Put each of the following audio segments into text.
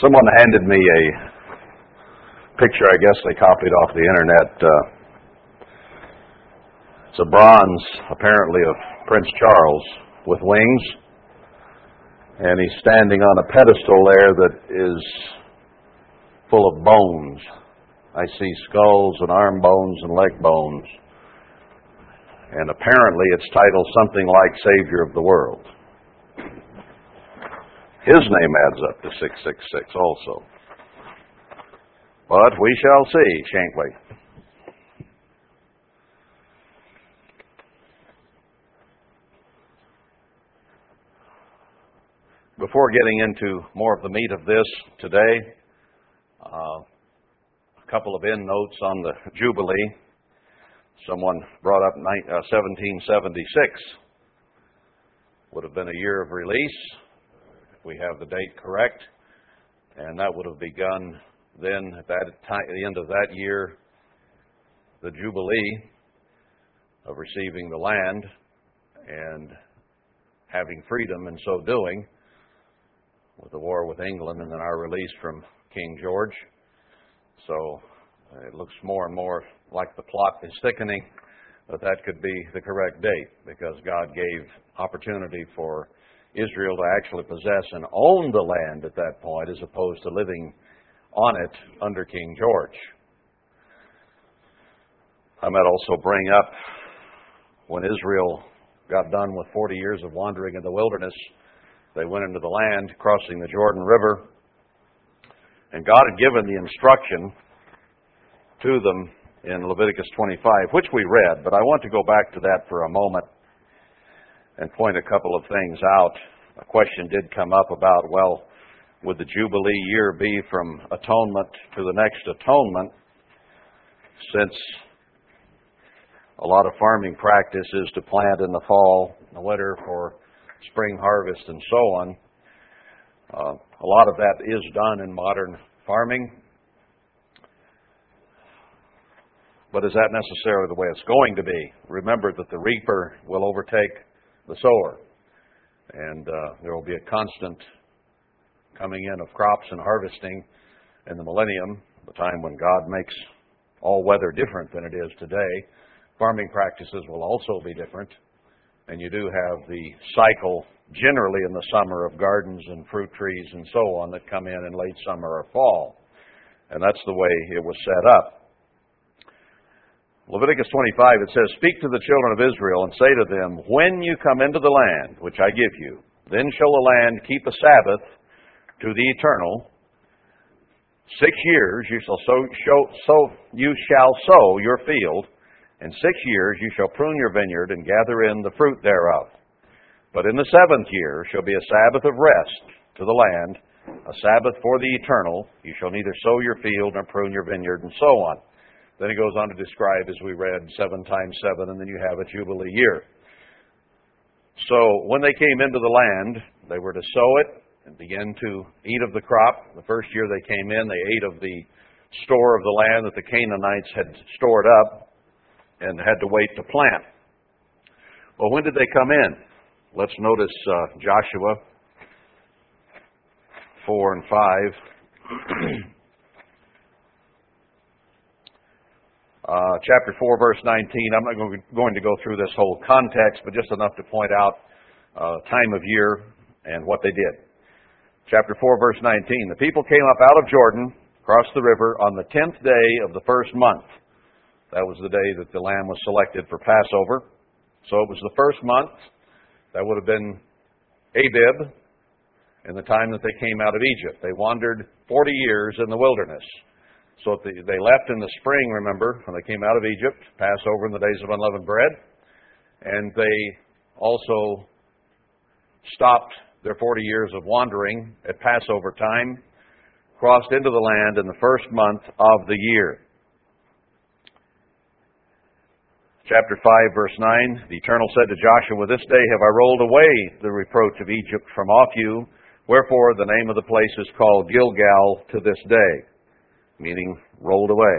Someone handed me a picture, I guess they copied off the internet. Uh, it's a bronze, apparently, of Prince Charles with wings. And he's standing on a pedestal there that is full of bones. I see skulls and arm bones and leg bones. And apparently it's titled something like Savior of the World. His name adds up to 666 also. But we shall see, shan't we? Before getting into more of the meat of this today, uh, a couple of end notes on the Jubilee. Someone brought up 1776 uh, would have been a year of release we have the date correct, and that would have begun then at that time, the end of that year, the Jubilee of receiving the land and having freedom in so doing, with the war with England and then our release from King George. So it looks more and more like the plot is thickening that that could be the correct date because God gave opportunity for Israel to actually possess and own the land at that point as opposed to living on it under King George. I might also bring up when Israel got done with 40 years of wandering in the wilderness, they went into the land crossing the Jordan River. And God had given the instruction to them in Leviticus 25, which we read, but I want to go back to that for a moment and point a couple of things out. A question did come up about, well, would the Jubilee year be from atonement to the next atonement? Since a lot of farming practice is to plant in the fall, the winter for spring harvest, and so on. Uh, a lot of that is done in modern farming. But is that necessarily the way it's going to be? Remember that the reaper will overtake the sower. And uh, there will be a constant coming in of crops and harvesting in the millennium, the time when God makes all weather different than it is today. Farming practices will also be different. And you do have the cycle generally in the summer of gardens and fruit trees and so on that come in in late summer or fall. And that's the way it was set up. Leviticus 25, it says, Speak to the children of Israel and say to them, When you come into the land which I give you, then shall the land keep a Sabbath to the eternal. Six years you shall sow, show, sow, you shall sow your field, and six years you shall prune your vineyard and gather in the fruit thereof. But in the seventh year shall be a Sabbath of rest to the land, a Sabbath for the eternal. You shall neither sow your field nor prune your vineyard, and so on. Then he goes on to describe, as we read, seven times seven, and then you have a Jubilee year. So when they came into the land, they were to sow it and begin to eat of the crop. The first year they came in, they ate of the store of the land that the Canaanites had stored up and had to wait to plant. Well, when did they come in? Let's notice uh, Joshua 4 and 5. Uh, chapter 4, verse 19. I'm not going to go through this whole context, but just enough to point out uh, time of year and what they did. Chapter 4, verse 19. The people came up out of Jordan, crossed the river, on the tenth day of the first month. That was the day that the lamb was selected for Passover. So it was the first month. That would have been Abib in the time that they came out of Egypt. They wandered 40 years in the wilderness. So they left in the spring, remember, when they came out of Egypt, Passover in the days of unleavened bread. And they also stopped their 40 years of wandering at Passover time, crossed into the land in the first month of the year. Chapter 5, verse 9 The Eternal said to Joshua, This day have I rolled away the reproach of Egypt from off you, wherefore the name of the place is called Gilgal to this day meaning rolled away.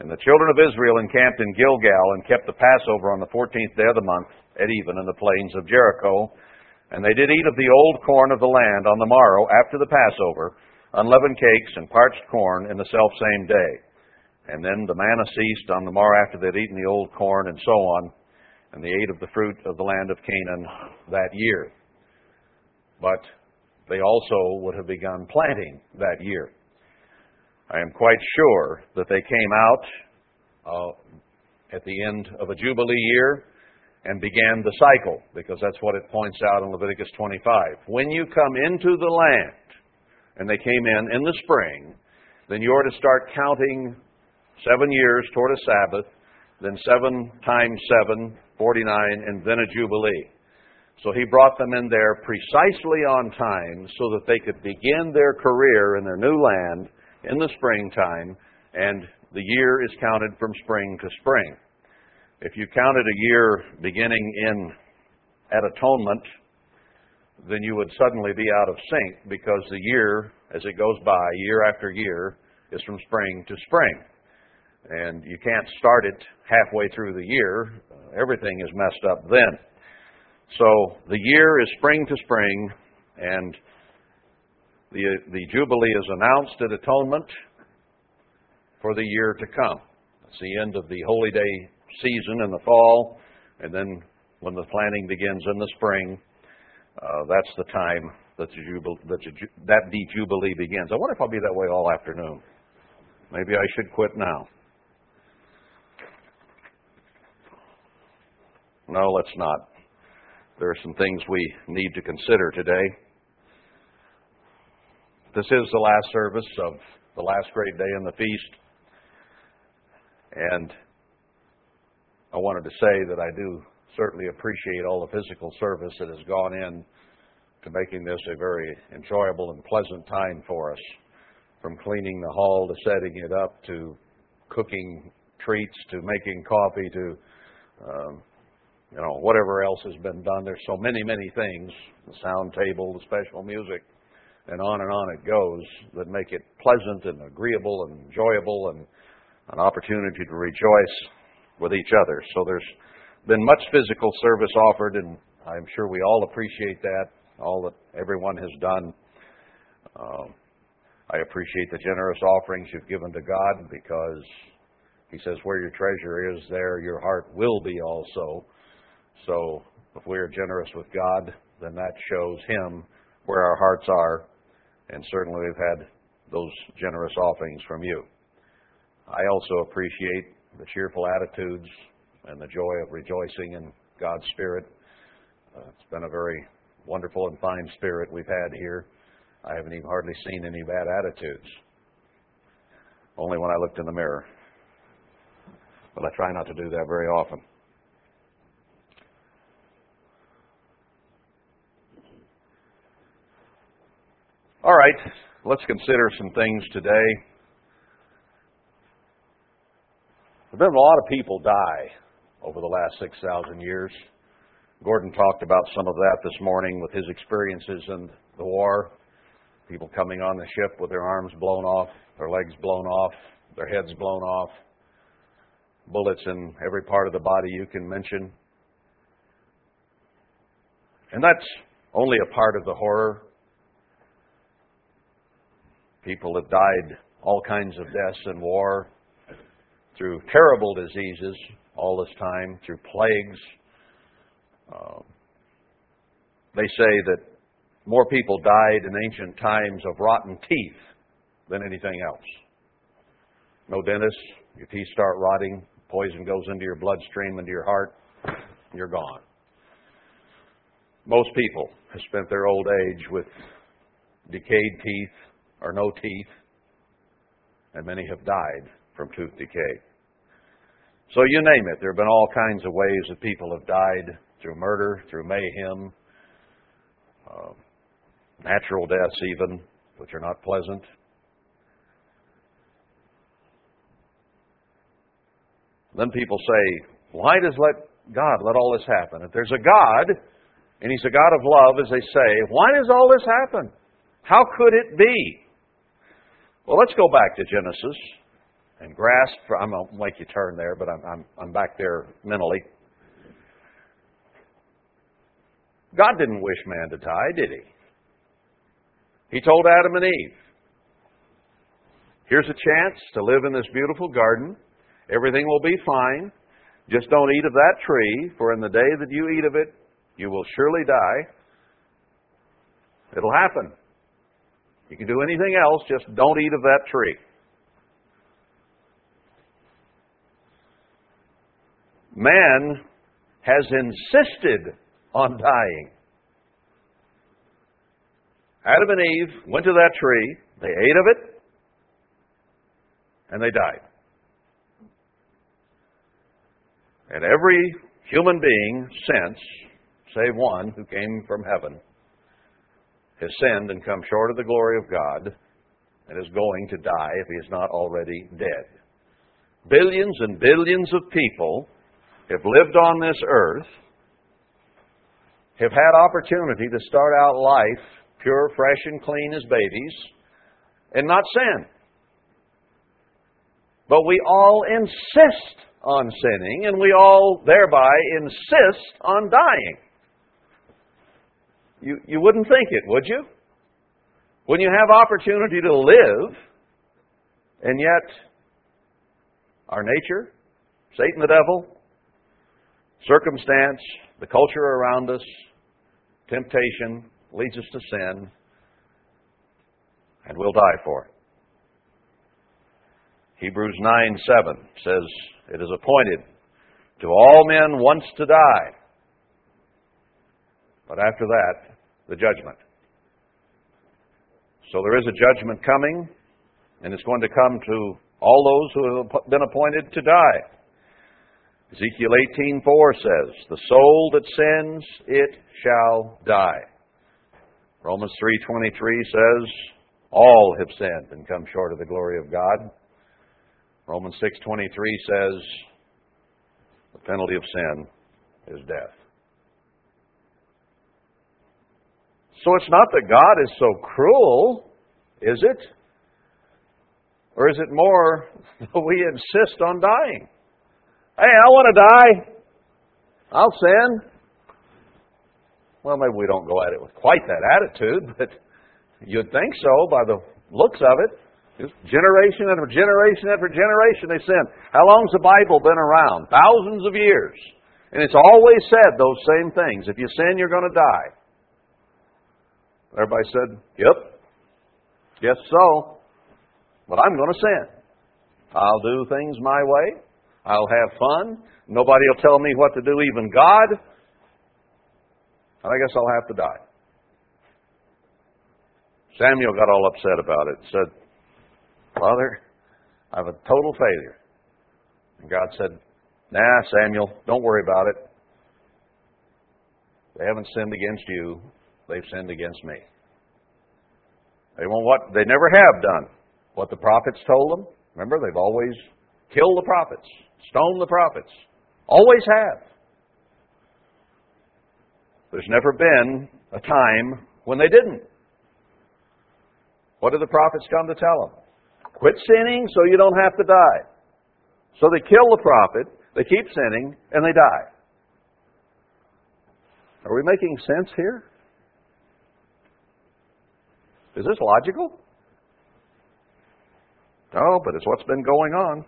And the children of Israel encamped in Gilgal and kept the Passover on the fourteenth day of the month at even in the plains of Jericho. And they did eat of the old corn of the land on the morrow after the Passover unleavened cakes and parched corn in the self same day. And then the manna ceased on the morrow after they'd eaten the old corn and so on, and they ate of the fruit of the land of Canaan that year. But they also would have begun planting that year. I am quite sure that they came out uh, at the end of a Jubilee year and began the cycle, because that's what it points out in Leviticus 25. When you come into the land, and they came in in the spring, then you are to start counting seven years toward a Sabbath, then seven times seven, 49, and then a Jubilee. So he brought them in there precisely on time so that they could begin their career in their new land in the springtime, and the year is counted from spring to spring. If you counted a year beginning in at atonement, then you would suddenly be out of sync because the year, as it goes by, year after year, is from spring to spring. And you can't start it halfway through the year. Everything is messed up then. So the year is spring to spring, and the, the Jubilee is announced at atonement for the year to come. It's the end of the holy day season in the fall, and then when the planting begins in the spring, uh, that's the time that the, jubil- that, the, that the Jubilee begins. I wonder if I'll be that way all afternoon. Maybe I should quit now. No, let's not. There are some things we need to consider today. This is the last service of the last great day in the feast. And I wanted to say that I do certainly appreciate all the physical service that has gone in to making this a very enjoyable and pleasant time for us. From cleaning the hall to setting it up to cooking treats to making coffee to um, you know whatever else has been done. There's so many many things the sound table, the special music, and on and on it goes that make it pleasant and agreeable and enjoyable and an opportunity to rejoice with each other. So there's been much physical service offered, and I'm sure we all appreciate that, all that everyone has done. Uh, I appreciate the generous offerings you've given to God because He says, Where your treasure is, there your heart will be also. So if we are generous with God, then that shows Him where our hearts are, and certainly we've had those generous offerings from you. I also appreciate the cheerful attitudes and the joy of rejoicing in God's Spirit. Uh, it's been a very wonderful and fine spirit we've had here. I haven't even hardly seen any bad attitudes. Only when I looked in the mirror. But I try not to do that very often. All right, let's consider some things today There have been a lot of people die over the last 6,000 years. Gordon talked about some of that this morning with his experiences in the war. People coming on the ship with their arms blown off, their legs blown off, their heads blown off, bullets in every part of the body you can mention. And that's only a part of the horror. People have died all kinds of deaths in war through terrible diseases all this time, through plagues. Uh, they say that more people died in ancient times of rotten teeth than anything else. No dentist, your teeth start rotting, poison goes into your bloodstream, into your heart, you're gone. Most people have spent their old age with decayed teeth or no teeth, and many have died from tooth decay. So you name it. There have been all kinds of ways that people have died through murder, through mayhem, uh, natural deaths, even, which are not pleasant. Then people say, why does let God let all this happen? If there's a God, and He's a God of love, as they say, why does all this happen? How could it be? Well, let's go back to Genesis and grasp. I'm going to make you turn there, but I'm, I'm, I'm back there mentally. God didn't wish man to die, did he? He told Adam and Eve, Here's a chance to live in this beautiful garden. Everything will be fine. Just don't eat of that tree, for in the day that you eat of it, you will surely die. It'll happen. You can do anything else, just don't eat of that tree. Man has insisted on dying. Adam and Eve went to that tree, they ate of it, and they died. And every human being since, save one who came from heaven, has sinned and come short of the glory of God and is going to die if he is not already dead. Billions and billions of people have lived on this earth, have had opportunity to start out life pure, fresh, and clean as babies, and not sin. But we all insist on sinning, and we all thereby insist on dying. You, you wouldn't think it, would you? When you have opportunity to live, and yet our nature, Satan the devil, circumstance, the culture around us, temptation leads us to sin, and we'll die for it. Hebrews 9 7 says, It is appointed to all men once to die, but after that, the judgment. So there is a judgment coming, and it's going to come to all those who have been appointed to die. Ezekiel 18:4 says, "The soul that sins, it shall die." Romans 3:23 says, "All have sinned and come short of the glory of God." Romans 6:23 says, "The penalty of sin is death." So it's not that God is so cruel, is it? Or is it more that we insist on dying? Hey, I want to die. I'll sin. Well, maybe we don't go at it with quite that attitude, but you'd think so by the looks of it. Just generation after generation after generation they sin. How long's the Bible been around? Thousands of years. And it's always said those same things. If you sin, you're going to die. Everybody said, Yep. Yes, so. But I'm going to sin. I'll do things my way. I'll have fun. Nobody will tell me what to do, even God. And I guess I'll have to die. Samuel got all upset about it. Said, Father, I'm a total failure. And God said, Nah, Samuel, don't worry about it. They haven't sinned against you, they've sinned against me. They won't what they never have done. What the prophets told them. Remember, they've always killed the prophets, stoned the prophets. Always have. There's never been a time when they didn't. What did the prophets come to tell them? Quit sinning so you don't have to die. So they kill the prophet, they keep sinning, and they die. Are we making sense here? Is this logical? No, but it's what's been going on.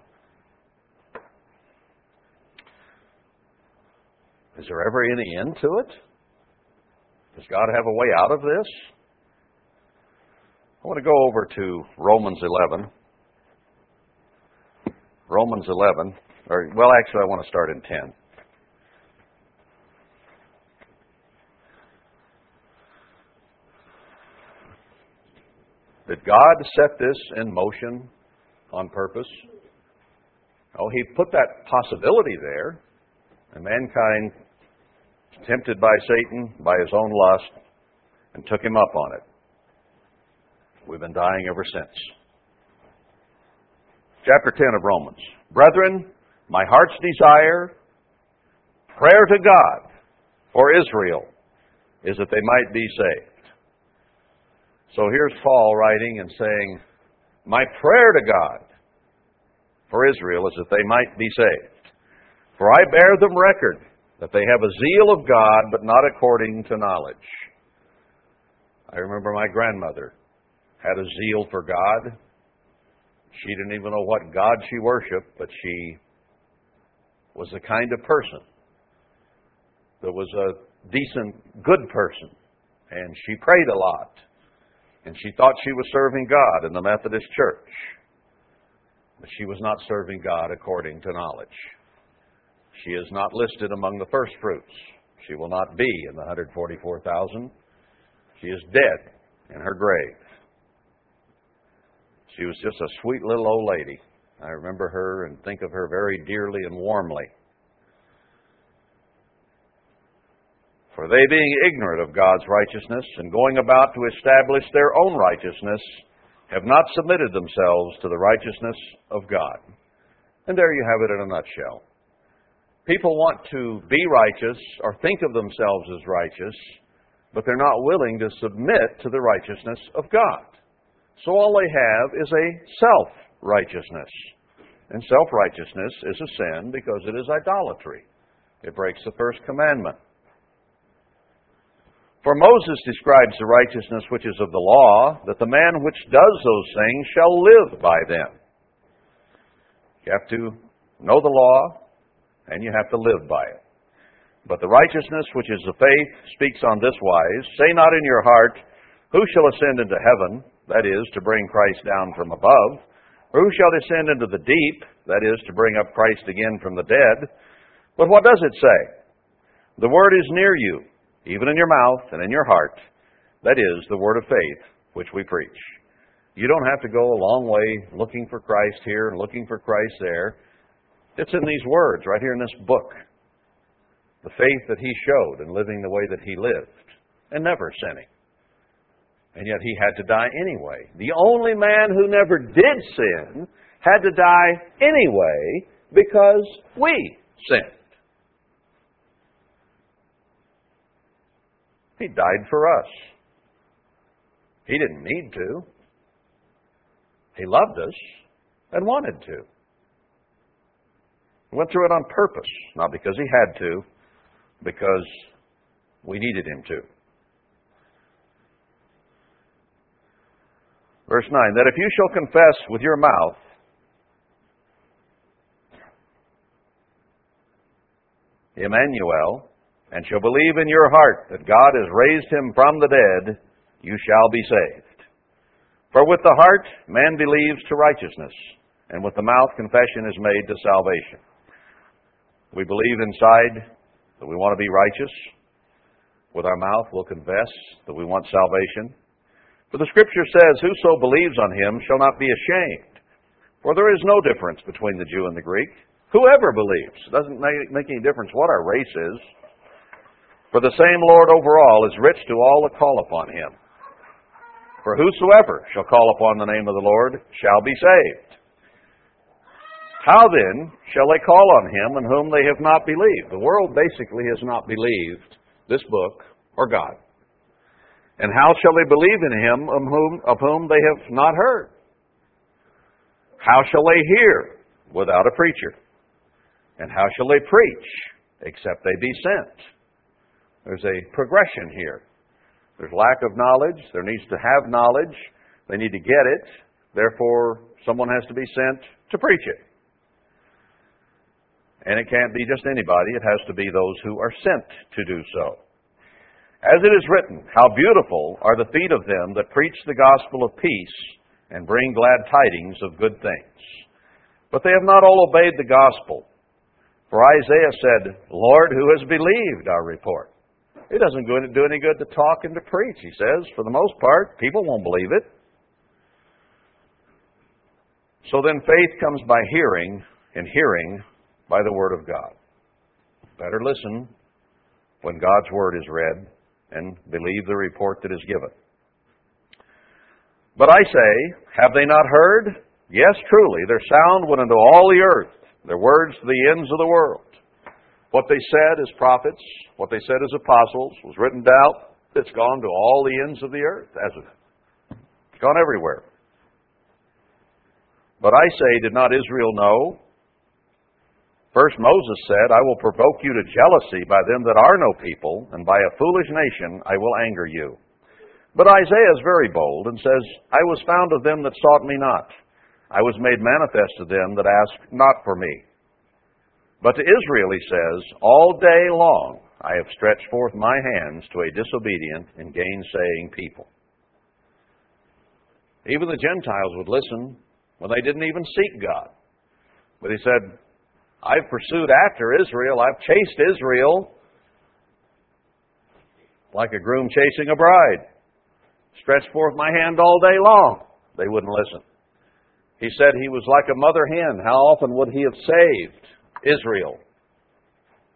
Is there ever any end to it? Does God have a way out of this? I want to go over to Romans 11. Romans 11, or, well, actually, I want to start in 10. Did God set this in motion on purpose? Oh, He put that possibility there, and mankind, tempted by Satan, by his own lust, and took him up on it. We've been dying ever since. Chapter 10 of Romans. Brethren, my heart's desire, prayer to God for Israel is that they might be saved. So here's Paul writing and saying, My prayer to God for Israel is that they might be saved. For I bear them record that they have a zeal of God, but not according to knowledge. I remember my grandmother had a zeal for God. She didn't even know what God she worshiped, but she was the kind of person that was a decent, good person. And she prayed a lot. And she thought she was serving God in the Methodist Church. But she was not serving God according to knowledge. She is not listed among the first fruits. She will not be in the 144,000. She is dead in her grave. She was just a sweet little old lady. I remember her and think of her very dearly and warmly. For they, being ignorant of God's righteousness and going about to establish their own righteousness, have not submitted themselves to the righteousness of God. And there you have it in a nutshell. People want to be righteous or think of themselves as righteous, but they're not willing to submit to the righteousness of God. So all they have is a self righteousness. And self righteousness is a sin because it is idolatry. It breaks the first commandment. For Moses describes the righteousness which is of the law, that the man which does those things shall live by them. You have to know the law, and you have to live by it. But the righteousness which is of faith speaks on this wise Say not in your heart, Who shall ascend into heaven? that is, to bring Christ down from above. Or who shall descend into the deep, that is, to bring up Christ again from the dead? But what does it say? The word is near you, even in your mouth and in your heart. That is, the word of faith which we preach. You don't have to go a long way looking for Christ here and looking for Christ there. It's in these words, right here in this book. The faith that he showed in living the way that he lived and never sinning. And yet he had to die anyway. The only man who never did sin had to die anyway because we sinned. He died for us. He didn't need to. He loved us and wanted to. He went through it on purpose, not because he had to, because we needed him to. Verse 9 that if you shall confess with your mouth Emmanuel, and shall believe in your heart that God has raised him from the dead, you shall be saved. For with the heart man believes to righteousness, and with the mouth confession is made to salvation. We believe inside that we want to be righteous. With our mouth, we'll confess that we want salvation. For the Scripture says, Whoso believes on him shall not be ashamed. For there is no difference between the Jew and the Greek. Whoever believes. It doesn't make any difference what our race is. For the same Lord over all is rich to all that call upon him. For whosoever shall call upon the name of the Lord shall be saved. How then shall they call on him in whom they have not believed? The world basically has not believed this book or God. And how shall they believe in him of whom, of whom they have not heard? How shall they hear without a preacher? And how shall they preach except they be sent? There's a progression here. There's lack of knowledge. There needs to have knowledge. They need to get it. Therefore, someone has to be sent to preach it. And it can't be just anybody. It has to be those who are sent to do so. As it is written, How beautiful are the feet of them that preach the gospel of peace and bring glad tidings of good things. But they have not all obeyed the gospel. For Isaiah said, Lord, who has believed our report? It doesn't do any good to talk and to preach, he says. For the most part, people won't believe it. So then faith comes by hearing, and hearing by the Word of God. Better listen when God's Word is read and believe the report that is given. But I say, have they not heard? Yes, truly, their sound went into all the earth, their words to the ends of the world. What they said as prophets, what they said as apostles, was written down. It's gone to all the ends of the earth? It's gone everywhere. But I say, did not Israel know? First, Moses said, I will provoke you to jealousy by them that are no people, and by a foolish nation I will anger you. But Isaiah is very bold and says, I was found of them that sought me not. I was made manifest to them that asked not for me. But to Israel he says, All day long I have stretched forth my hands to a disobedient and gainsaying people. Even the Gentiles would listen when they didn't even seek God. But he said, I've pursued after Israel, I've chased Israel like a groom chasing a bride. Stretched forth my hand all day long. They wouldn't listen. He said he was like a mother hen. How often would he have saved Israel?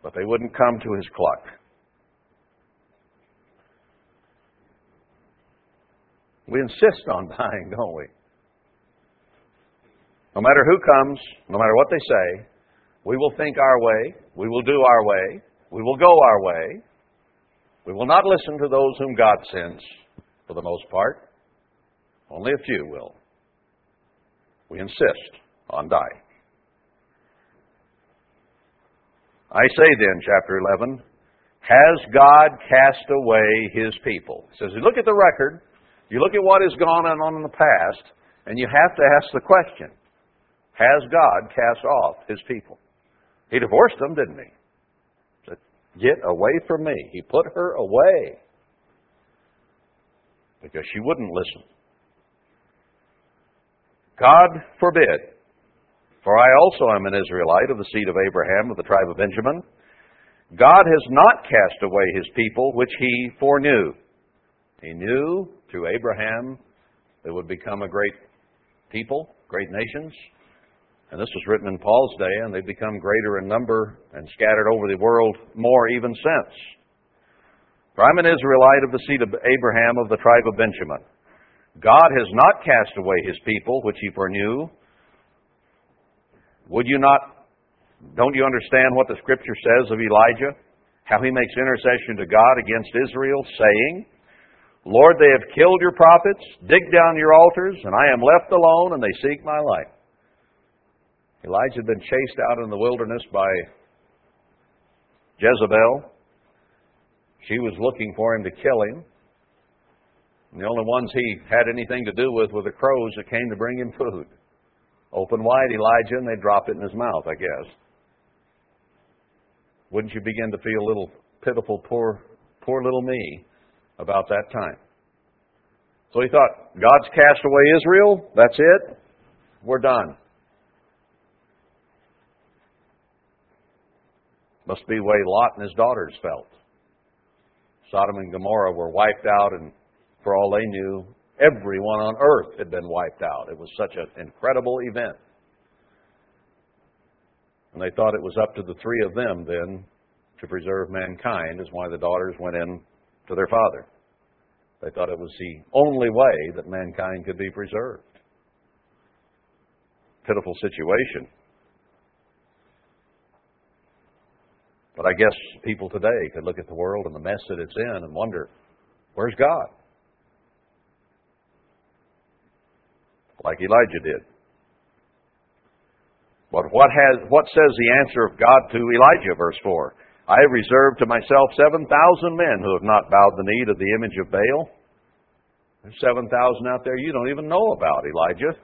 But they wouldn't come to his cluck. We insist on dying, don't we? No matter who comes, no matter what they say, we will think our way, we will do our way, we will go our way. We will not listen to those whom God sends, for the most part. Only a few will. We insist on dying. I say then, chapter 11, has God cast away his people? He says, you look at the record, you look at what has gone on in the past, and you have to ask the question Has God cast off his people? He divorced them, didn't he? he said, Get away from me. He put her away because she wouldn't listen. God forbid. For I also am an Israelite of the seed of Abraham of the tribe of Benjamin. God has not cast away his people, which he foreknew. He knew through Abraham they would become a great people, great nations. And this was written in Paul's day, and they've become greater in number and scattered over the world more even since. For I'm an Israelite of the seed of Abraham of the tribe of Benjamin. God has not cast away his people, which he foreknew. Would you not, don't you understand what the scripture says of Elijah? How he makes intercession to God against Israel, saying, Lord, they have killed your prophets, dig down your altars, and I am left alone, and they seek my life. Elijah had been chased out in the wilderness by Jezebel. She was looking for him to kill him. And the only ones he had anything to do with were the crows that came to bring him food. Open wide, Elijah, and they drop it in his mouth, I guess. Wouldn't you begin to feel a little pitiful, poor, poor little me about that time? So he thought, God's cast away Israel. That's it. We're done. Must be the way Lot and his daughters felt. Sodom and Gomorrah were wiped out, and for all they knew, everyone on earth had been wiped out. It was such an incredible event. And they thought it was up to the three of them then to preserve mankind, is why the daughters went in to their father. They thought it was the only way that mankind could be preserved. Pitiful situation. But I guess people today could look at the world and the mess that it's in and wonder, where's God? Like Elijah did. But what has what says the answer of God to Elijah, verse four? I have reserved to myself seven thousand men who have not bowed the knee to the image of Baal. There's seven thousand out there you don't even know about, Elijah.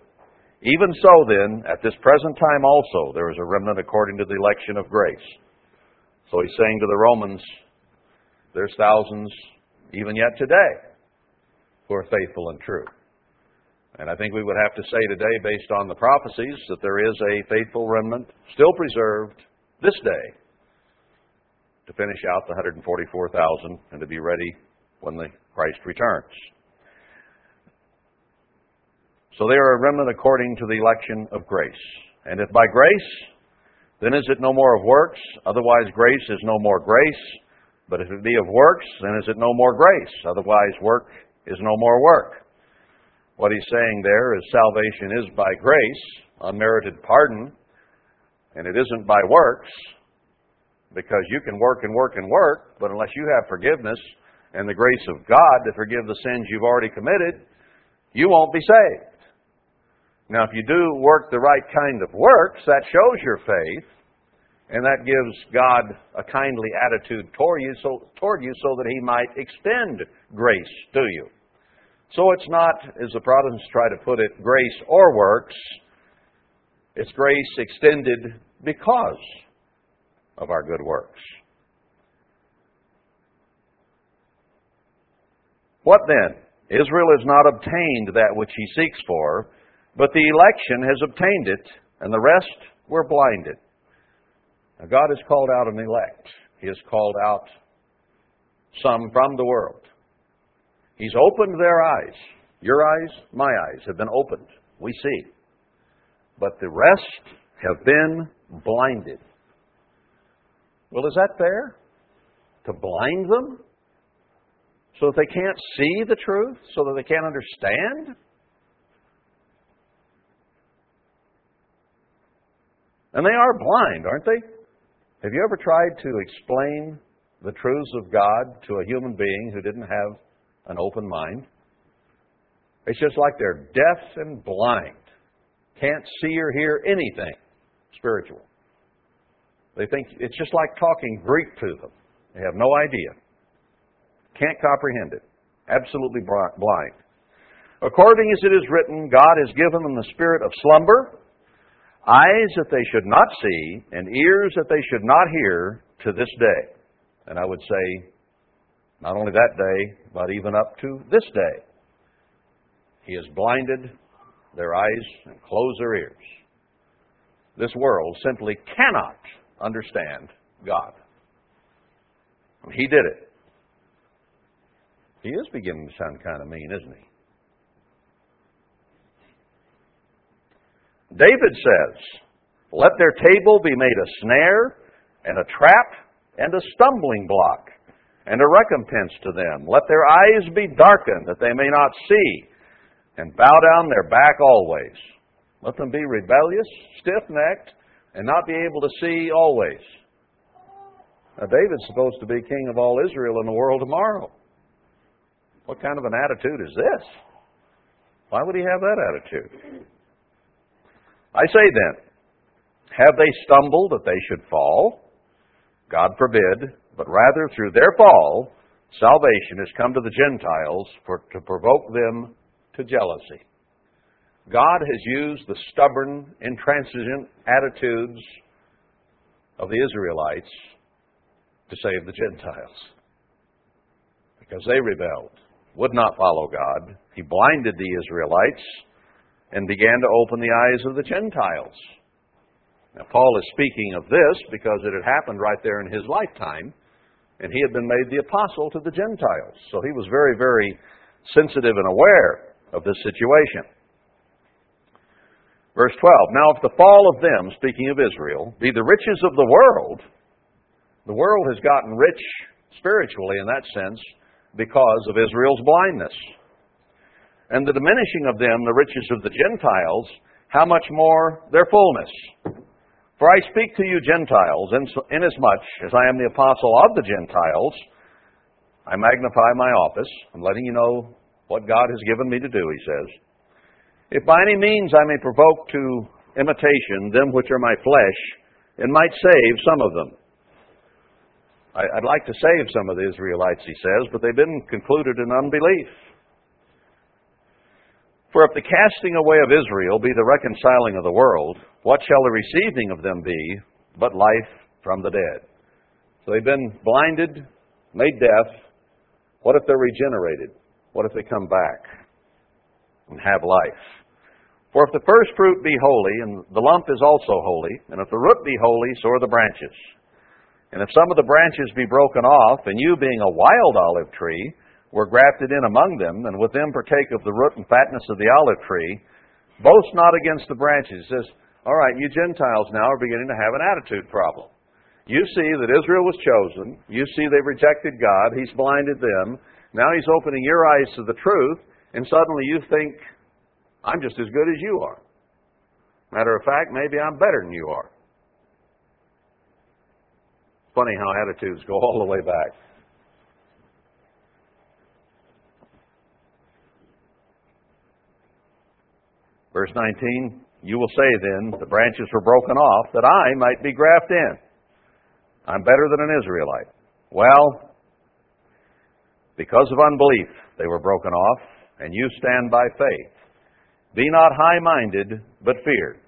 Even so, then, at this present time also, there is a remnant according to the election of grace. So he's saying to the Romans, there's thousands even yet today who are faithful and true. And I think we would have to say today, based on the prophecies, that there is a faithful remnant still preserved this day to finish out the 144,000 and to be ready when the Christ returns. So they are a remnant according to the election of grace. And if by grace, then is it no more of works? Otherwise, grace is no more grace. But if it be of works, then is it no more grace? Otherwise, work is no more work. What he's saying there is salvation is by grace, unmerited pardon, and it isn't by works, because you can work and work and work, but unless you have forgiveness and the grace of God to forgive the sins you've already committed, you won't be saved. Now, if you do work the right kind of works, that shows your faith, and that gives God a kindly attitude toward you, so, toward you so that He might extend grace to you. So it's not, as the Protestants try to put it, grace or works, It's grace extended because of our good works. What then? Israel has not obtained that which he seeks for, but the election has obtained it, and the rest were blinded. Now, God has called out an elect. He has called out some from the world. He's opened their eyes. Your eyes, my eyes have been opened. We see. But the rest have been blinded. Well, is that fair? To blind them? So that they can't see the truth? So that they can't understand? And they are blind, aren't they? Have you ever tried to explain the truths of God to a human being who didn't have an open mind? It's just like they're deaf and blind, can't see or hear anything spiritual. They think it's just like talking Greek to them. They have no idea. Can't comprehend it. Absolutely blind. According as it is written, God has given them the spirit of slumber, eyes that they should not see, and ears that they should not hear to this day. And I would say, not only that day, but even up to this day. He has blinded their eyes and closed their ears. This world simply cannot understand God. He did it. He is beginning to sound kind of mean, isn't he? David says, Let their table be made a snare and a trap and a stumbling block and a recompense to them. Let their eyes be darkened that they may not see and bow down their back always. Let them be rebellious, stiff necked, and not be able to see always. Now, David's supposed to be king of all Israel in the world tomorrow. What kind of an attitude is this? Why would he have that attitude? I say then, have they stumbled that they should fall? God forbid, but rather through their fall, salvation has come to the Gentiles for, to provoke them to jealousy. God has used the stubborn, intransigent attitudes of the Israelites to save the Gentiles. Because they rebelled, would not follow God. He blinded the Israelites and began to open the eyes of the Gentiles. Now, Paul is speaking of this because it had happened right there in his lifetime, and he had been made the apostle to the Gentiles. So he was very, very sensitive and aware of this situation. Verse 12 Now, if the fall of them, speaking of Israel, be the riches of the world, the world has gotten rich spiritually in that sense because of Israel's blindness. And the diminishing of them, the riches of the Gentiles, how much more their fullness? For I speak to you Gentiles, inasmuch as I am the apostle of the Gentiles, I magnify my office. I'm letting you know what God has given me to do, he says. If by any means I may provoke to imitation them which are my flesh, and might save some of them. I'd like to save some of the Israelites, he says, but they've been concluded in unbelief. For if the casting away of Israel be the reconciling of the world, what shall the receiving of them be but life from the dead? So they've been blinded, made deaf. What if they're regenerated? What if they come back? and have life. For if the first fruit be holy, and the lump is also holy, and if the root be holy, so are the branches. And if some of the branches be broken off, and you being a wild olive tree, were grafted in among them, and with them partake of the root and fatness of the olive tree, boast not against the branches. Says, all right, you Gentiles now are beginning to have an attitude problem. You see that Israel was chosen. You see they rejected God. He's blinded them. Now he's opening your eyes to the truth and suddenly you think, I'm just as good as you are. Matter of fact, maybe I'm better than you are. Funny how attitudes go all the way back. Verse 19, you will say then, the branches were broken off that I might be grafted in. I'm better than an Israelite. Well, because of unbelief, they were broken off and you stand by faith. Be not high minded, but fear.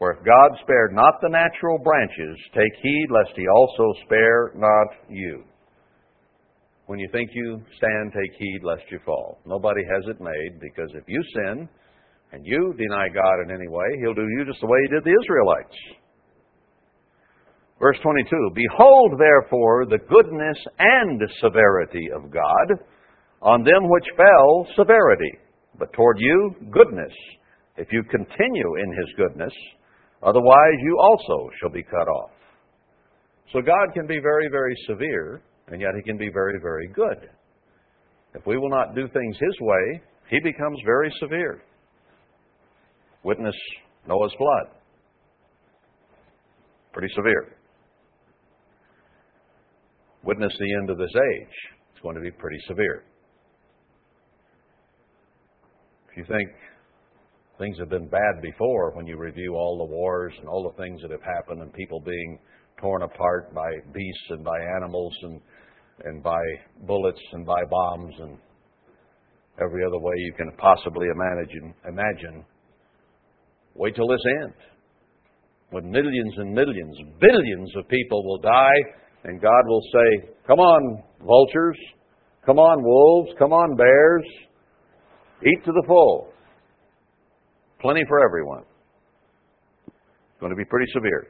For if God spared not the natural branches, take heed lest he also spare not you. When you think you stand, take heed lest you fall. Nobody has it made, because if you sin and you deny God in any way, he'll do you just the way he did the Israelites. Verse 22 Behold, therefore, the goodness and severity of God. On them which fell, severity, but toward you, goodness, if you continue in his goodness. Otherwise, you also shall be cut off. So God can be very, very severe, and yet he can be very, very good. If we will not do things his way, he becomes very severe. Witness Noah's flood. Pretty severe. Witness the end of this age. It's going to be pretty severe. If you think things have been bad before when you review all the wars and all the things that have happened and people being torn apart by beasts and by animals and and by bullets and by bombs and every other way you can possibly imagine imagine wait till this ends. When millions and millions billions of people will die and God will say come on vultures. Come on wolves. Come on bears. Eat to the full. Plenty for everyone. It's going to be pretty severe.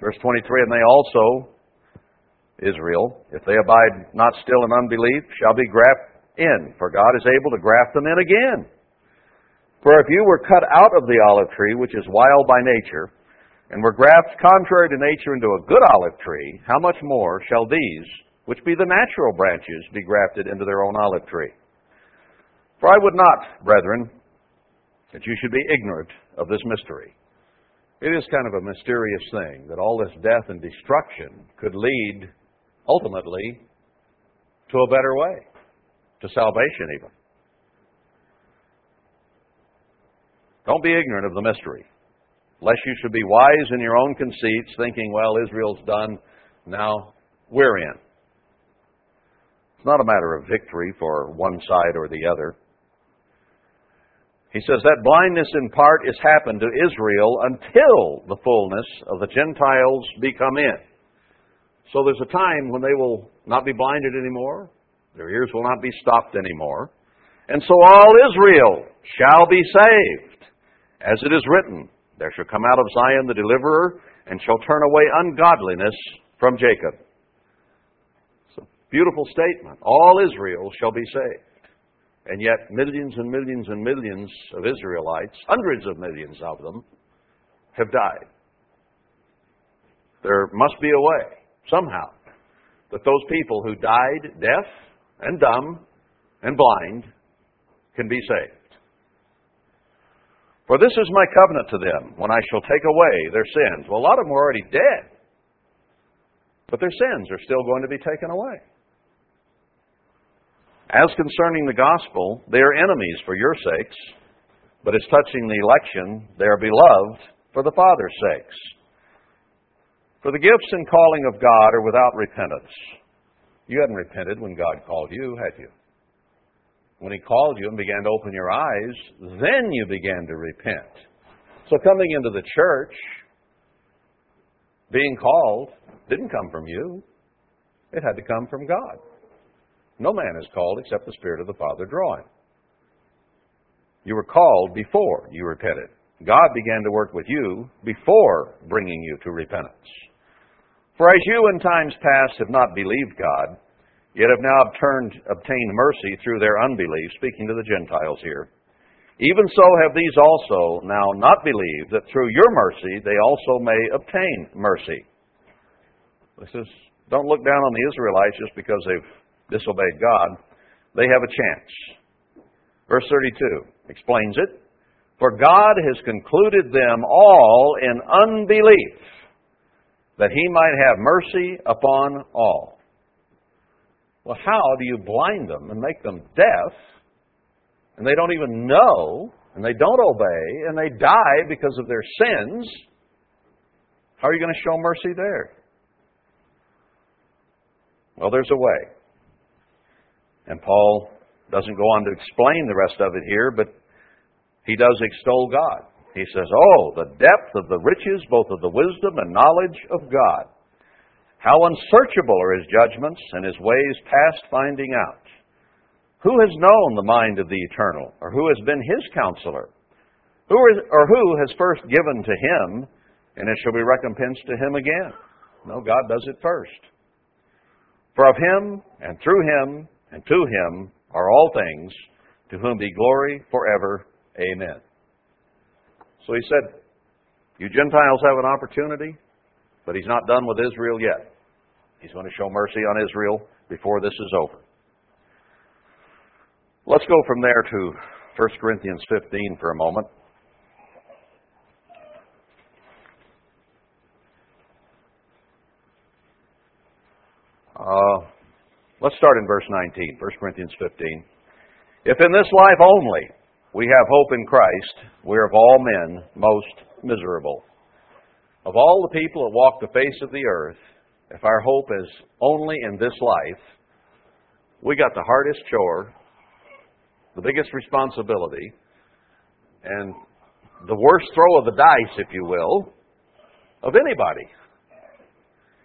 Verse 23 And they also, Israel, if they abide not still in unbelief, shall be grafted in, for God is able to graft them in again. For if you were cut out of the olive tree, which is wild by nature, and were grafted contrary to nature into a good olive tree, how much more shall these, which be the natural branches, be grafted into their own olive tree? For I would not, brethren, that you should be ignorant of this mystery. It is kind of a mysterious thing that all this death and destruction could lead ultimately to a better way, to salvation even. Don't be ignorant of the mystery, lest you should be wise in your own conceits, thinking, well, Israel's done, now we're in. It's not a matter of victory for one side or the other. He says that blindness in part is happened to Israel until the fullness of the Gentiles be come in. So there's a time when they will not be blinded anymore, their ears will not be stopped anymore, and so all Israel shall be saved. As it is written, there shall come out of Zion the deliverer, and shall turn away ungodliness from Jacob. It's a beautiful statement. All Israel shall be saved. And yet, millions and millions and millions of Israelites, hundreds of millions of them, have died. There must be a way, somehow, that those people who died deaf and dumb and blind can be saved. For this is my covenant to them when I shall take away their sins. Well, a lot of them are already dead, but their sins are still going to be taken away. As concerning the gospel, they are enemies for your sakes, but as touching the election, they are beloved for the Father's sakes. For the gifts and calling of God are without repentance. You hadn't repented when God called you, had you? When He called you and began to open your eyes, then you began to repent. So coming into the church, being called, didn't come from you. It had to come from God. No man is called except the Spirit of the Father drawing. You were called before you repented. God began to work with you before bringing you to repentance. For as you in times past have not believed God, yet have now obtained, obtained mercy through their unbelief, speaking to the Gentiles here, even so have these also now not believed, that through your mercy they also may obtain mercy. This is, don't look down on the Israelites just because they've disobeyed God, they have a chance. Verse 32 explains it. For God has concluded them all in unbelief, that he might have mercy upon all. Well, how do you blind them and make them deaf, and they don't even know, and they don't obey, and they die because of their sins? How are you going to show mercy there? Well, there's a way. And Paul doesn't go on to explain the rest of it here, but he does extol God. He says, Oh, the depth of the riches, both of the wisdom and knowledge of God. How unsearchable are his judgments and his ways past finding out. Who has known the mind of the eternal, or who has been his counselor? Who is, or who has first given to him, and it shall be recompensed to him again? No, God does it first. For of him, and through him, and to him are all things, to whom be glory forever. Amen. So he said, You Gentiles have an opportunity, but he's not done with Israel yet. He's going to show mercy on Israel before this is over. Let's go from there to 1 Corinthians 15 for a moment. Uh, let's start in verse 19, 1 Corinthians 15. If in this life only we have hope in Christ, we are of all men most miserable. Of all the people that walk the face of the earth, if our hope is only in this life, we got the hardest chore, the biggest responsibility, and the worst throw of the dice, if you will, of anybody.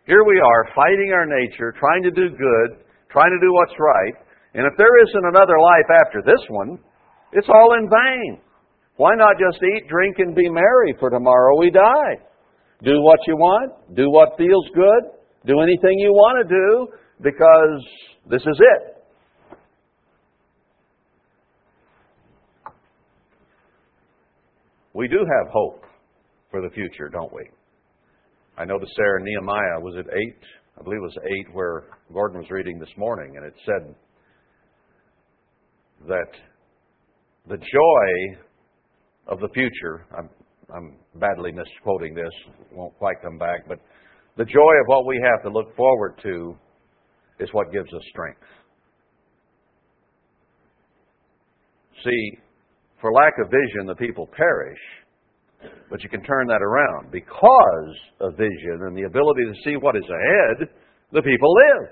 Here we are fighting our nature, trying to do good, trying to do what's right, and if there isn't another life after this one, it's all in vain. Why not just eat, drink, and be merry, for tomorrow we die? Do what you want, do what feels good, do anything you want to do, because this is it. We do have hope for the future, don't we? I noticed there Nehemiah, was it 8? I believe it was 8 where Gordon was reading this morning, and it said that the joy of the future, I'm, I'm badly misquoting this, won't quite come back, but the joy of what we have to look forward to is what gives us strength. See, for lack of vision, the people perish. But you can turn that around. Because of vision and the ability to see what is ahead, the people live.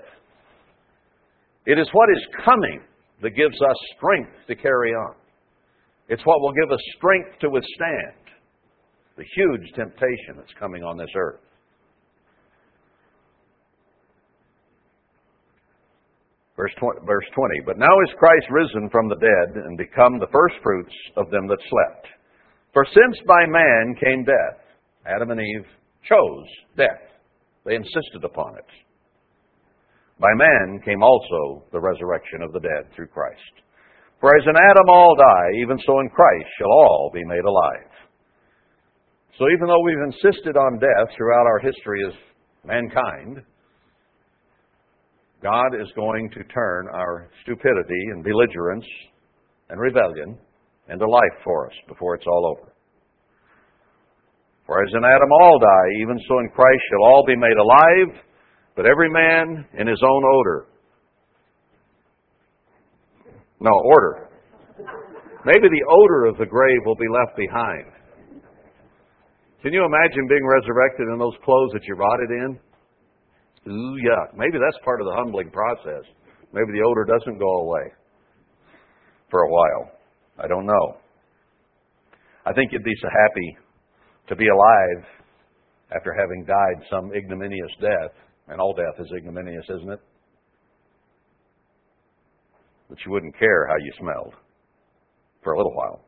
It is what is coming that gives us strength to carry on. It's what will give us strength to withstand the huge temptation that's coming on this earth. Verse 20, verse 20, But now is Christ risen from the dead and become the firstfruits of them that slept. For since by man came death, Adam and Eve chose death. They insisted upon it. By man came also the resurrection of the dead through Christ. For as in Adam all die, even so in Christ shall all be made alive. So even though we've insisted on death throughout our history as mankind, God is going to turn our stupidity and belligerence and rebellion into life for us before it's all over. For as in Adam all die, even so in Christ shall all be made alive, but every man in his own odor. No, order. Maybe the odor of the grave will be left behind. Can you imagine being resurrected in those clothes that you rotted in? Ooh, yuck. Maybe that's part of the humbling process. Maybe the odor doesn't go away for a while. I don't know. I think you'd be so happy to be alive after having died some ignominious death and all death is ignominious, isn't it? But you wouldn't care how you smelled for a little while.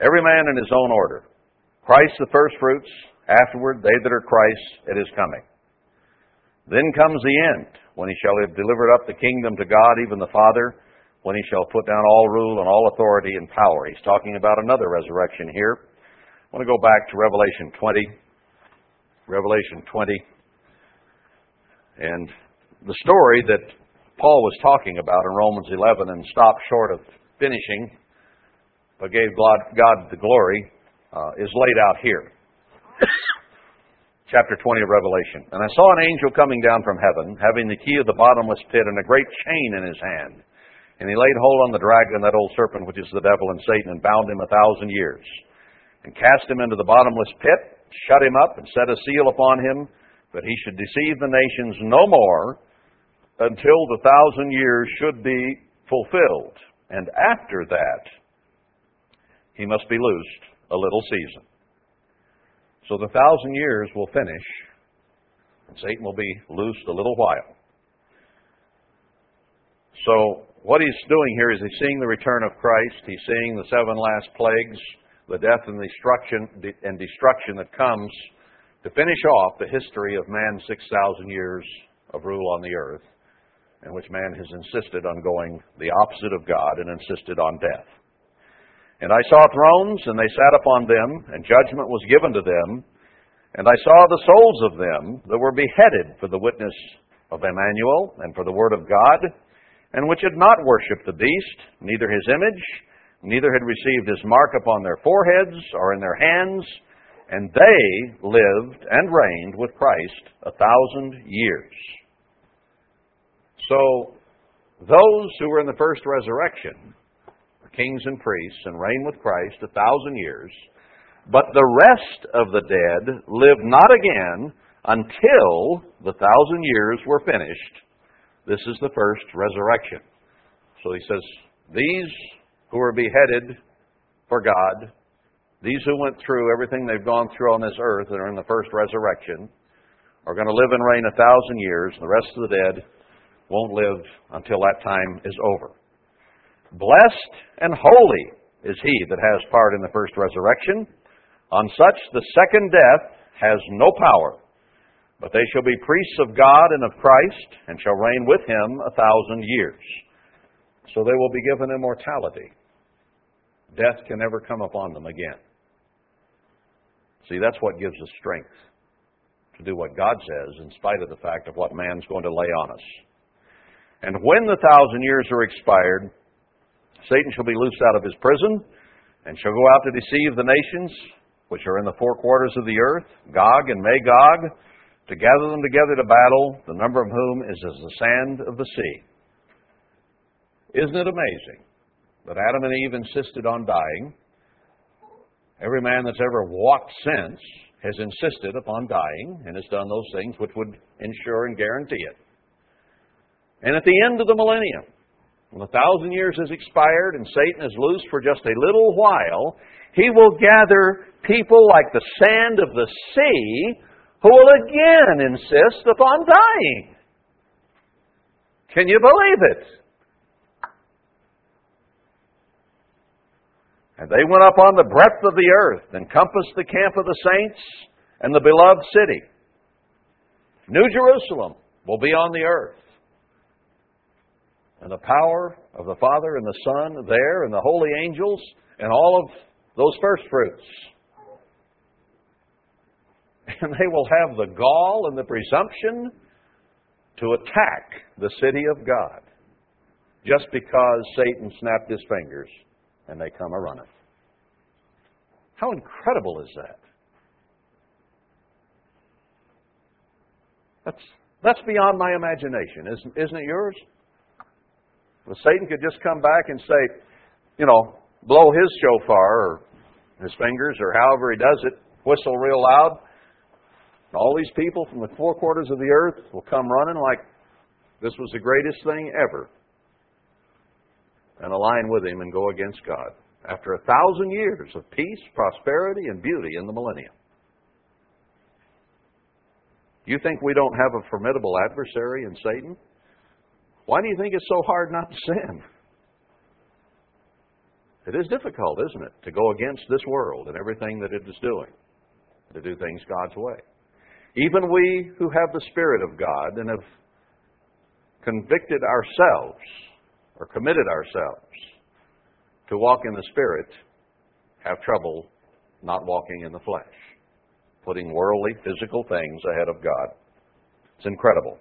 Every man in his own order. Christ the firstfruits, afterward they that are Christ at his coming. Then comes the end, when he shall have delivered up the kingdom to God, even the Father, when he shall put down all rule and all authority and power. He's talking about another resurrection here. I want to go back to Revelation 20. Revelation 20. And the story that Paul was talking about in Romans 11 and stopped short of finishing, but gave God, the glory, uh, is laid out here. Chapter 20 of Revelation. And I saw an angel coming down from heaven, having the key of the bottomless pit and a great chain in his hand. And he laid hold on the dragon, that old serpent, which is the devil and Satan, and bound him a thousand years, and cast him into the bottomless pit shut him up and set a seal upon him that he should deceive the nations no more until the thousand years should be fulfilled. and after that, he must be loosed a little season. So the thousand years will finish, and Satan will be loosed a little while. So, what he's doing here is he's seeing the return of Christ, he's seeing the seven last plagues, the death and destruction, and destruction that comes to finish off the history of man's 6,000 years of rule on the earth, in which man has insisted on going the opposite of God and insisted on death. And I saw thrones, and they sat upon them, and judgment was given to them. And I saw the souls of them that were beheaded for the witness of Emmanuel and for the word of God, and which had not worshipped the beast, neither his image, neither had received his mark upon their foreheads or in their hands, and they lived and reigned with Christ a thousand years. So, those who were in the first resurrection kings and priests and reign with Christ a thousand years. But the rest of the dead lived not again until the thousand years were finished. This is the first resurrection. So he says, These who were beheaded for God, these who went through everything they've gone through on this earth and are in the first resurrection, are going to live and reign a thousand years. The rest of the dead won't live until that time is over. Blessed and holy is he that has part in the first resurrection. On such the second death has no power, but they shall be priests of God and of Christ, and shall reign with him a thousand years. So they will be given immortality. Death can never come upon them again. See, that's what gives us strength to do what God says, in spite of the fact of what man's going to lay on us. And when the thousand years are expired, Satan shall be loosed out of his prison, and shall go out to deceive the nations which are in the four quarters of the earth, Gog and Magog, to gather them together to battle, the number of whom is as the sand of the sea. Isn't it amazing that Adam and Eve insisted on dying? Every man that's ever walked since has insisted upon dying and has done those things which would ensure and guarantee it. And at the end of the millennium, when the thousand years has expired and Satan is loose for just a little while, he will gather people like the sand of the sea who will again insist upon dying. Can you believe it? And they went up on the breadth of the earth and compassed the camp of the saints and the beloved city. New Jerusalem will be on the earth and the power of the Father and the Son there, and the holy angels, and all of those first fruits. And they will have the gall and the presumption to attack the city of God just because Satan snapped his fingers and they come a running. How incredible is that? That's, that's beyond my imagination, isn't, isn't it yours? Well, Satan could just come back and say, you know, blow his shofar or his fingers or however he does it, whistle real loud. All these people from the four quarters of the earth will come running like this was the greatest thing ever and align with him and go against God after a thousand years of peace, prosperity, and beauty in the millennium. You think we don't have a formidable adversary in Satan? Why do you think it's so hard not to sin? It is difficult, isn't it, to go against this world and everything that it is doing, to do things God's way. Even we who have the Spirit of God and have convicted ourselves or committed ourselves to walk in the Spirit have trouble not walking in the flesh, putting worldly, physical things ahead of God. It's incredible.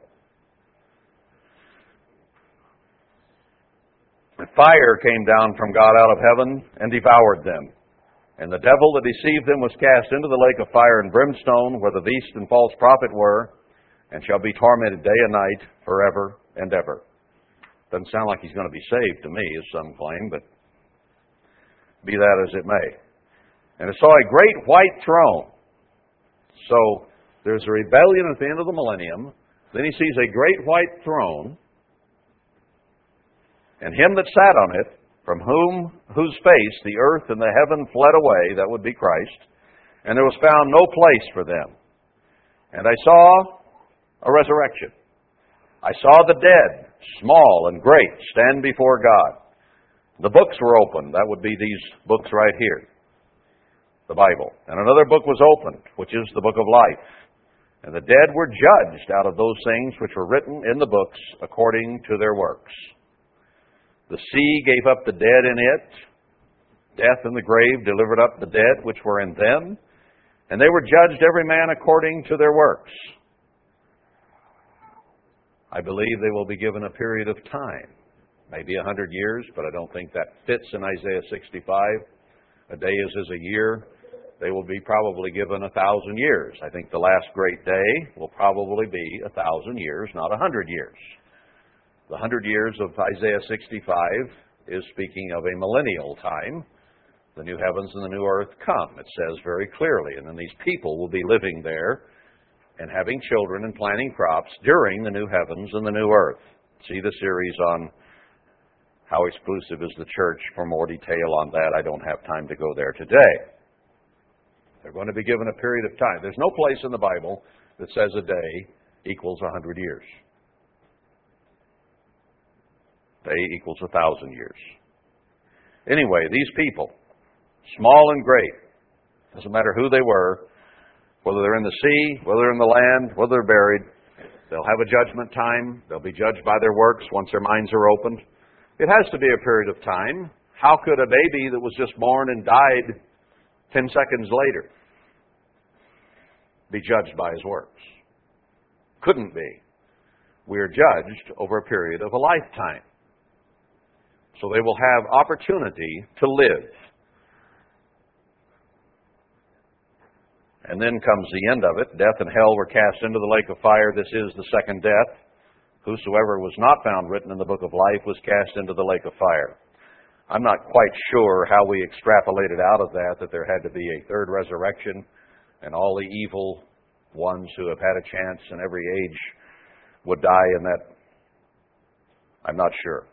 Fire came down from God out of heaven and devoured them. And the devil that deceived them was cast into the lake of fire and brimstone, where the beast and false prophet were, and shall be tormented day and night forever and ever. Doesn't sound like he's going to be saved to me, as some claim, but be that as it may. And I saw a great white throne. So there's a rebellion at the end of the millennium. Then he sees a great white throne and him that sat on it, from whom whose face the earth and the heaven fled away, that would be Christ, and there was found no place for them. And I saw a resurrection. I saw the dead, small and great, stand before God. The books were opened. That would be these books right here, the Bible. And another book was opened, which is the book of life. And the dead were judged out of those things which were written in the books according to their works. The sea gave up the dead in it. Death and the grave delivered up the dead which were in them. And they were judged every man according to their works. I believe they will be given a period of time, maybe a hundred years, but I don't think that fits in Isaiah 65. A day is as a year. They will be probably given a thousand years. I think the last great day will probably be a thousand years, not a hundred years. The hundred years of Isaiah 65 is speaking of a millennial time. The new heavens and the new earth come, it says very clearly. And then these people will be living there and having children and planting crops during the new heavens and the new earth. See the series on how exclusive is the church for more detail on that. I don't have time to go there today. They're going to be given a period of time. There's no place in the Bible that says a day equals a hundred years. Day equals a thousand years. Anyway, these people, small and great, doesn't matter who they were, whether they're in the sea, whether they're in the land, whether they're buried, they'll have a judgment time. They'll be judged by their works once their minds are opened. It has to be a period of time. How could a baby that was just born and died 10 seconds later be judged by his works? Couldn't be. We are judged over a period of a lifetime. So they will have opportunity to live. And then comes the end of it. Death and hell were cast into the lake of fire. This is the second death. Whosoever was not found written in the book of life was cast into the lake of fire. I'm not quite sure how we extrapolated out of that that there had to be a third resurrection and all the evil ones who have had a chance in every age would die in that. I'm not sure.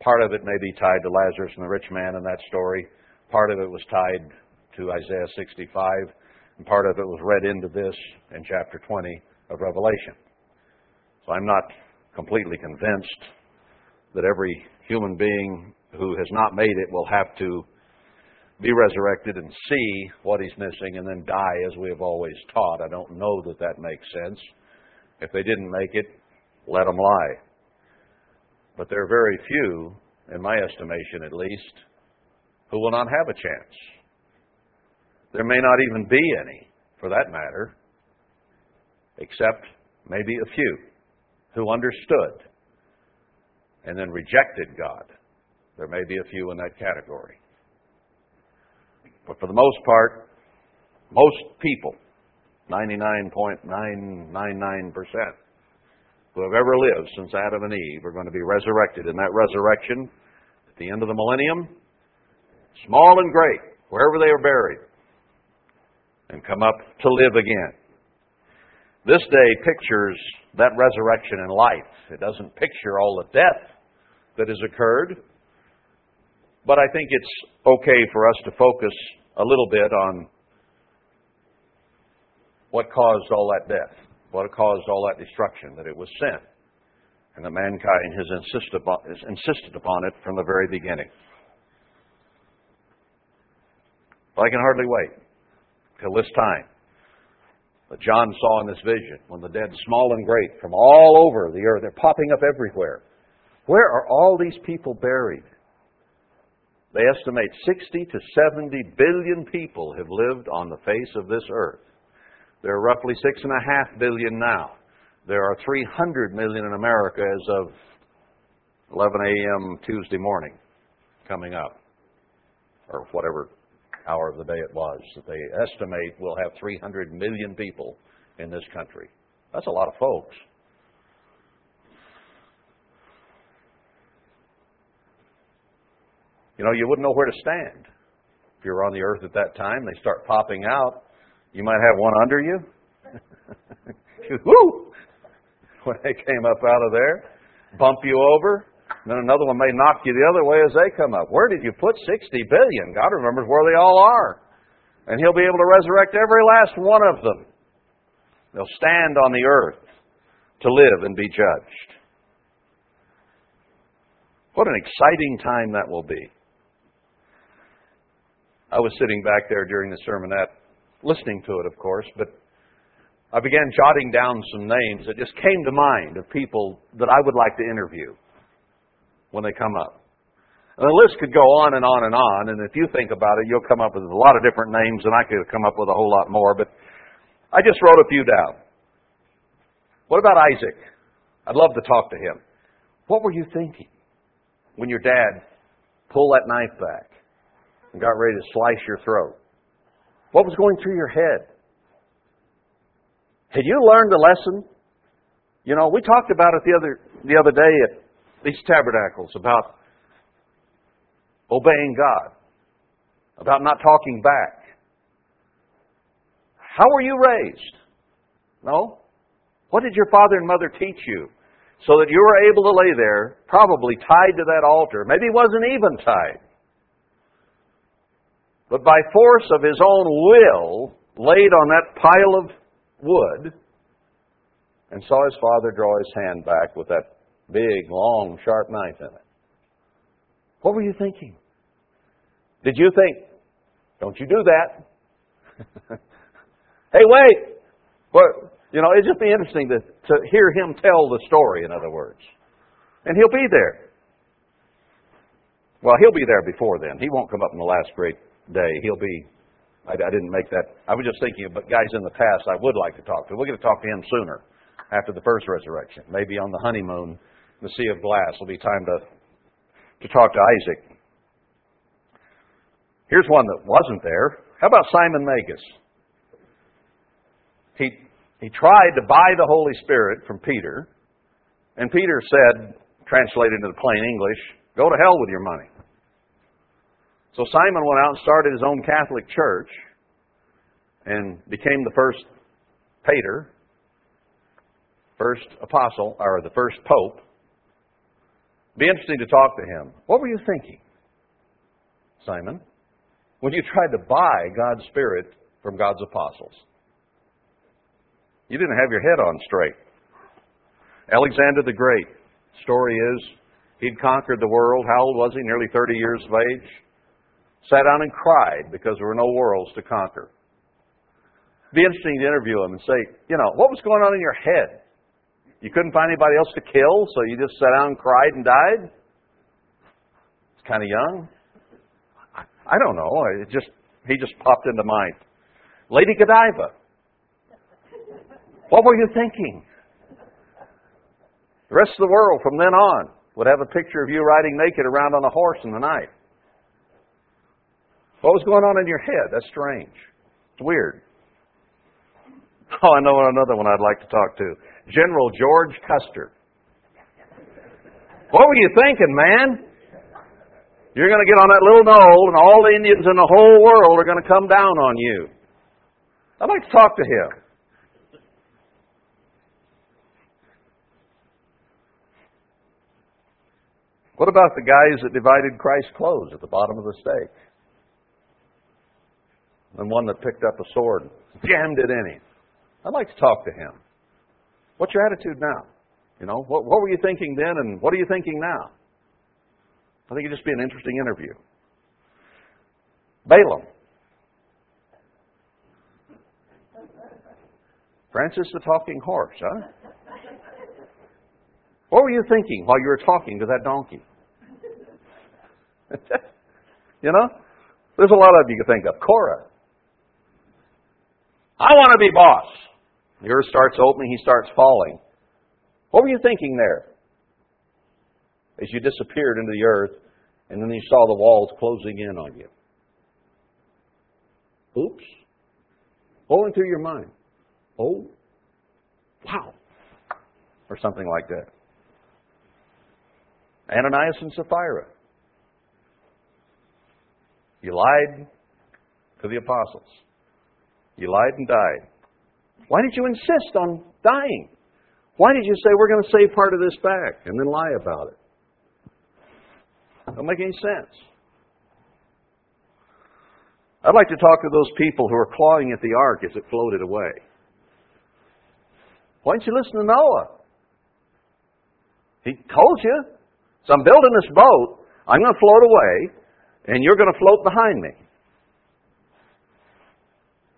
Part of it may be tied to Lazarus and the rich man in that story. Part of it was tied to Isaiah 65, and part of it was read into this in chapter 20 of Revelation. So I'm not completely convinced that every human being who has not made it will have to be resurrected and see what he's missing and then die as we have always taught. I don't know that that makes sense. If they didn't make it, let them lie. But there are very few, in my estimation at least, who will not have a chance. There may not even be any, for that matter, except maybe a few who understood and then rejected God. There may be a few in that category. But for the most part, most people, 99.999%, who have ever lived since Adam and Eve are going to be resurrected. In that resurrection, at the end of the millennium, small and great, wherever they are buried, and come up to live again. This day pictures that resurrection in life. It doesn't picture all the death that has occurred, but I think it's okay for us to focus a little bit on what caused all that death what caused all that destruction, that it was sin, and that mankind has insisted upon, has insisted upon it from the very beginning. But I can hardly wait till this time that John saw in this vision when the dead, small and great, from all over the earth, they're popping up everywhere. Where are all these people buried? They estimate 60 to 70 billion people have lived on the face of this earth. There are roughly six and a half billion now. There are 300 million in America as of 11 a.m. Tuesday morning coming up, or whatever hour of the day it was. That they estimate we'll have 300 million people in this country. That's a lot of folks. You know, you wouldn't know where to stand. If you were on the earth at that time, they start popping out. You might have one under you. Woo! When they came up out of there, bump you over. Then another one may knock you the other way as they come up. Where did you put 60 billion? God remembers where they all are. And He'll be able to resurrect every last one of them. They'll stand on the earth to live and be judged. What an exciting time that will be. I was sitting back there during the sermonette, listening to it, of course, but I began jotting down some names that just came to mind of people that I would like to interview when they come up. And the list could go on and on and on, and if you think about it, you'll come up with a lot of different names, and I could come up with a whole lot more, but I just wrote a few down. What about Isaac? I'd love to talk to him. What were you thinking when your dad pulled that knife back and got ready to slice your throat? What was going through your head? Had you learned the lesson? You know, we talked about it the other the other day at these tabernacles about obeying God, about not talking back. How were you raised? No? What did your father and mother teach you so that you were able to lay there, probably tied to that altar? Maybe he wasn't even tied. But by force of his own will, laid on that pile of wood, and saw his father draw his hand back with that big, long, sharp knife in it. What were you thinking? Did you think, don't you do that? hey, wait! What, you know, it'd just be interesting to, to hear him tell the story, in other words. And he'll be there. Well, he'll be there before then. He won't come up in the last great day. He'll be, I, I didn't make that. I was just thinking about guys in the past I would like to talk to. We're going to talk to him sooner, after the first resurrection. Maybe on the honeymoon, the Sea of Glass will be time to, to talk to Isaac. Here's one that wasn't there. How about Simon Magus? He, he tried to buy the Holy Spirit from Peter, and Peter said, translated into plain English, go to hell with your money. So Simon went out and started his own Catholic church and became the first pater, first apostle, or the first pope. Be interesting to talk to him. What were you thinking, Simon? when you tried to buy God's Spirit from God's apostles. You didn't have your head on straight. Alexander the Great, story is, he'd conquered the world. How old was he? Nearly 30 years of age. Sat down and cried because there were no worlds to conquer. It'd be interesting to interview him and say, you know, what was going on in your head? You couldn't find anybody else to kill, so you just sat down and cried and died? It's kind of young. I don't know. It just he just popped into mind. Lady Godiva. What were you thinking? The rest of the world from then on would have a picture of you riding naked around on a horse in the night. What was going on in your head? That's strange. It's weird. Oh, I know another one I'd like to talk to. General George Custer. What were you thinking, man? You're going to get on that little knoll, and all the Indians in the whole world are going to come down on you. I'd like to talk to him. What about the guys that divided Christ's clothes at the bottom of the stake? And one that picked up a sword and jammed it in him. I'd like to talk to him. What's your attitude now? You know, what, what were you thinking then, and what are you thinking now? I think it'd just be an interesting interview. Balaam. Francis the talking horse, huh? What were you thinking while you were talking to that donkey? you know? There's a lot of you can think of. Korah. I want to be boss. The earth starts opening, he starts falling. What were you thinking there? as you disappeared into the earth, and then you saw the walls closing in on you. Oops. Went through your mind? Oh, wow. Or something like that. Ananias and Sapphira. You lied to the apostles. You lied and died. Why did you insist on dying? Why did you say, we're going to save part of this back and then lie about it? Don't make any sense. I'd like to talk to those people who are clawing at the ark as it floated away. Why didn't you listen to Noah? He told you. So I'm building this boat. I'm going to float away, and you're going to float behind me.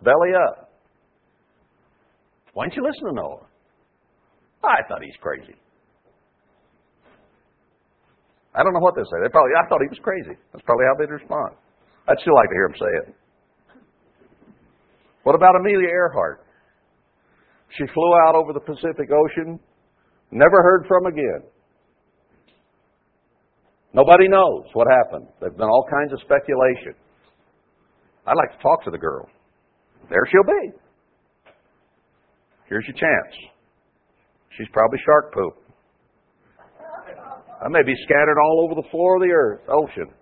Belly up. Why didn't you listen to Noah? I thought he's crazy. I don't know what they say. They probably I thought he was crazy. That's probably how they'd respond. I'd still like to hear him say it. What about Amelia Earhart? She flew out over the Pacific Ocean, never heard from again. Nobody knows what happened. There's been all kinds of speculation. I'd like to talk to the girl. There she'll be. Here's your chance. She's probably shark poop. I may be scattered all over the floor of the earth, ocean.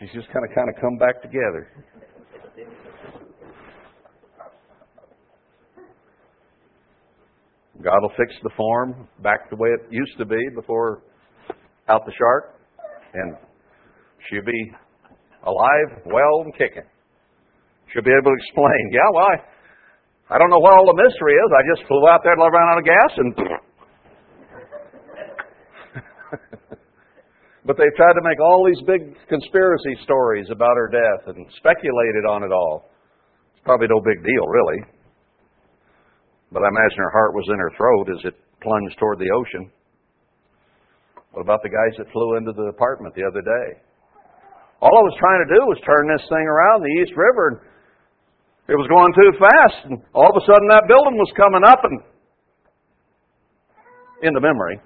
She's just kind of kind of come back together. God will fix the form back the way it used to be before out the shark, and she'll be alive, well, and kicking. She'll be able to explain, yeah, well, I, I don't know what all the mystery is. I just flew out there and ran out of gas and. but they've tried to make all these big conspiracy stories about her death and speculated on it all. It's probably no big deal, really. But I imagine her heart was in her throat as it plunged toward the ocean. What about the guys that flew into the apartment the other day? All I was trying to do was turn this thing around the East River, and it was going too fast. And all of a sudden, that building was coming up, and in the memory,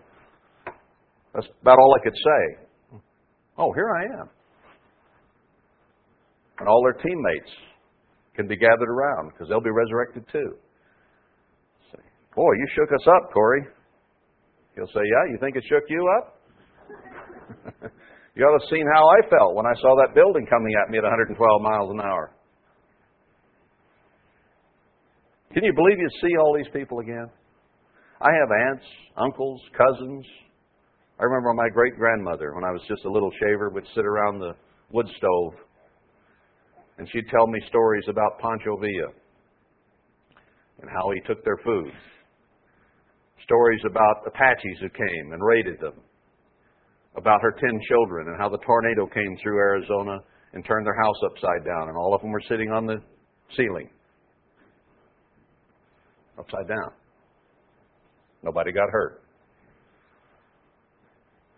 that's about all I could say. Oh, here I am. And all their teammates can be gathered around because they'll be resurrected too. Say, Boy, you shook us up, Cory. He'll say, Yeah, you think it shook you up? you ought to have seen how I felt when I saw that building coming at me at 112 miles an hour. Can you believe you see all these people again? I have aunts, uncles, cousins. I remember my great grandmother, when I was just a little shaver, would sit around the wood stove and she'd tell me stories about Pancho Villa and how he took their food stories about Apaches who came and raided them, about her ten children and how the tornado came through Arizona and turned their house upside down, and all of them were sitting on the ceiling. Upside down. Nobody got hurt.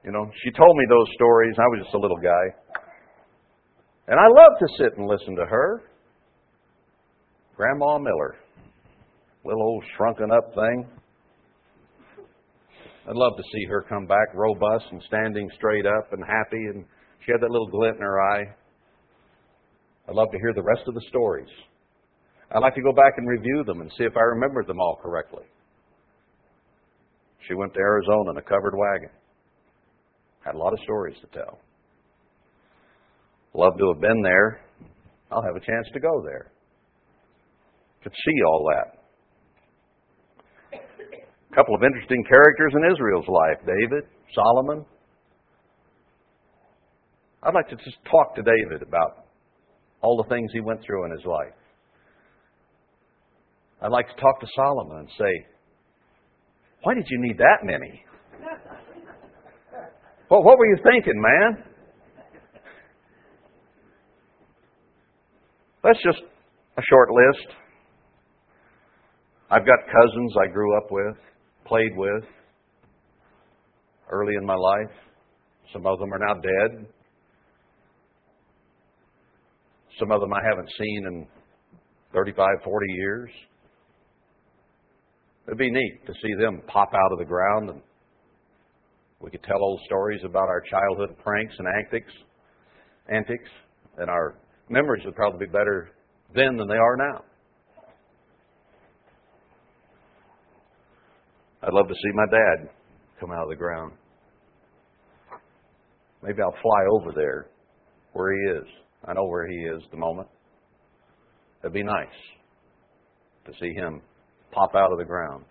You know, she told me those stories. I was just a little guy. And I loved to sit and listen to her. Grandma Miller. Little old shrunken up thing. I'd love to see her come back robust and standing straight up and happy, and she had that little glint in her eye. I'd love to hear the rest of the stories. I'd like to go back and review them and see if I remembered them all correctly. She went to Arizona in a covered wagon. Had a lot of stories to tell. Love to have been there. I'll have a chance to go there. Could see all that. A couple of interesting characters in Israel's life David, Solomon. I'd like to just talk to David about all the things he went through in his life. I'd like to talk to Solomon and say, Why did you need that many? well, what were you thinking, man? That's just a short list. I've got cousins I grew up with played with early in my life. Some of them are now dead. Some of them I haven't seen in 35, 40 years. It'd be neat to see them pop out of the ground and we could tell old stories about our childhood pranks and antics, antics, and our memories would probably be better then than they are now. I'd love to see my dad come out of the ground. Maybe I'll fly over there where he is. I know where he is the moment. It'd be nice to see him pop out of the ground.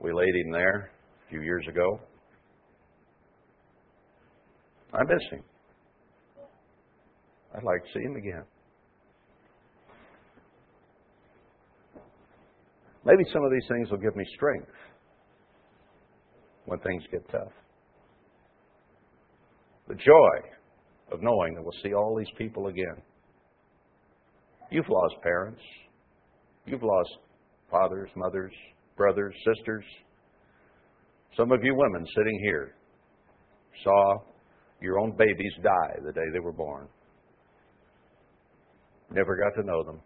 We laid him there a few years ago. I miss him. I'd like to see him again. Maybe some of these things will give me strength when things get tough. The joy of knowing that we'll see all these people again. You've lost parents. You've lost fathers, mothers, brothers, sisters. Some of you women sitting here saw your own babies die the day they were born. Never got to know them.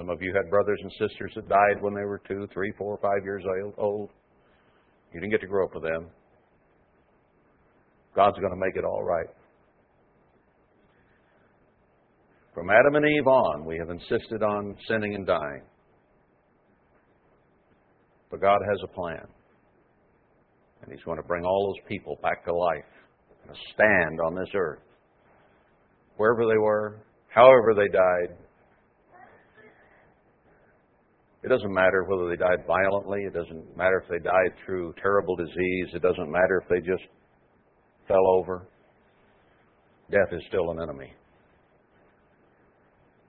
Some of you had brothers and sisters that died when they were two, three, four, five years old. You didn't get to grow up with them. God's going to make it all right. From Adam and Eve on, we have insisted on sinning and dying. But God has a plan. And He's going to bring all those people back to life and stand on this earth. Wherever they were, however they died. It doesn't matter whether they died violently. It doesn't matter if they died through terrible disease. It doesn't matter if they just fell over. Death is still an enemy.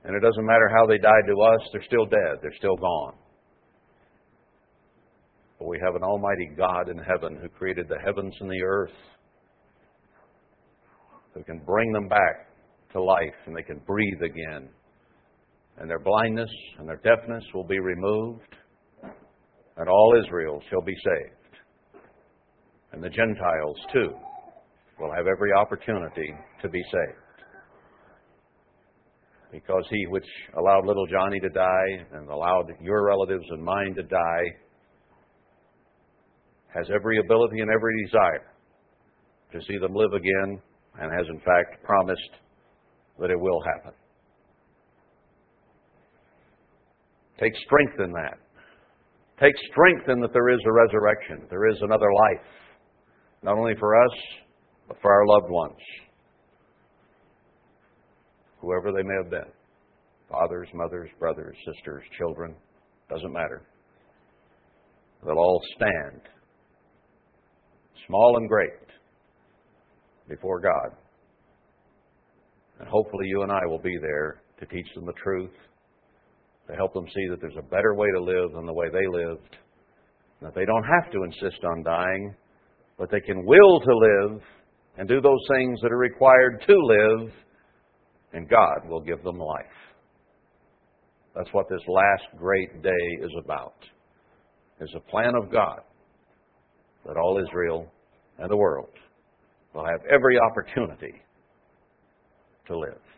And it doesn't matter how they died to us, they're still dead. They're still gone. But we have an almighty God in heaven who created the heavens and the earth, who can bring them back to life and they can breathe again. And their blindness and their deafness will be removed, and all Israel shall be saved. And the Gentiles, too, will have every opportunity to be saved. Because he which allowed little Johnny to die and allowed your relatives and mine to die has every ability and every desire to see them live again and has in fact promised that it will happen. Take strength in that. Take strength in that there is a resurrection. There is another life. Not only for us, but for our loved ones. Whoever they may have been. Fathers, mothers, brothers, sisters, children. Doesn't matter. They'll all stand, small and great, before God and hopefully, you and I will be there to teach them the truth, to help them see that there's a better way to live than the way they lived, that they don't have to insist on dying, but they can will to live and do those things that are required to live, and God will give them life. That's what this last great day is about. It's a plan of God that all Israel and the world will have every opportunity to live.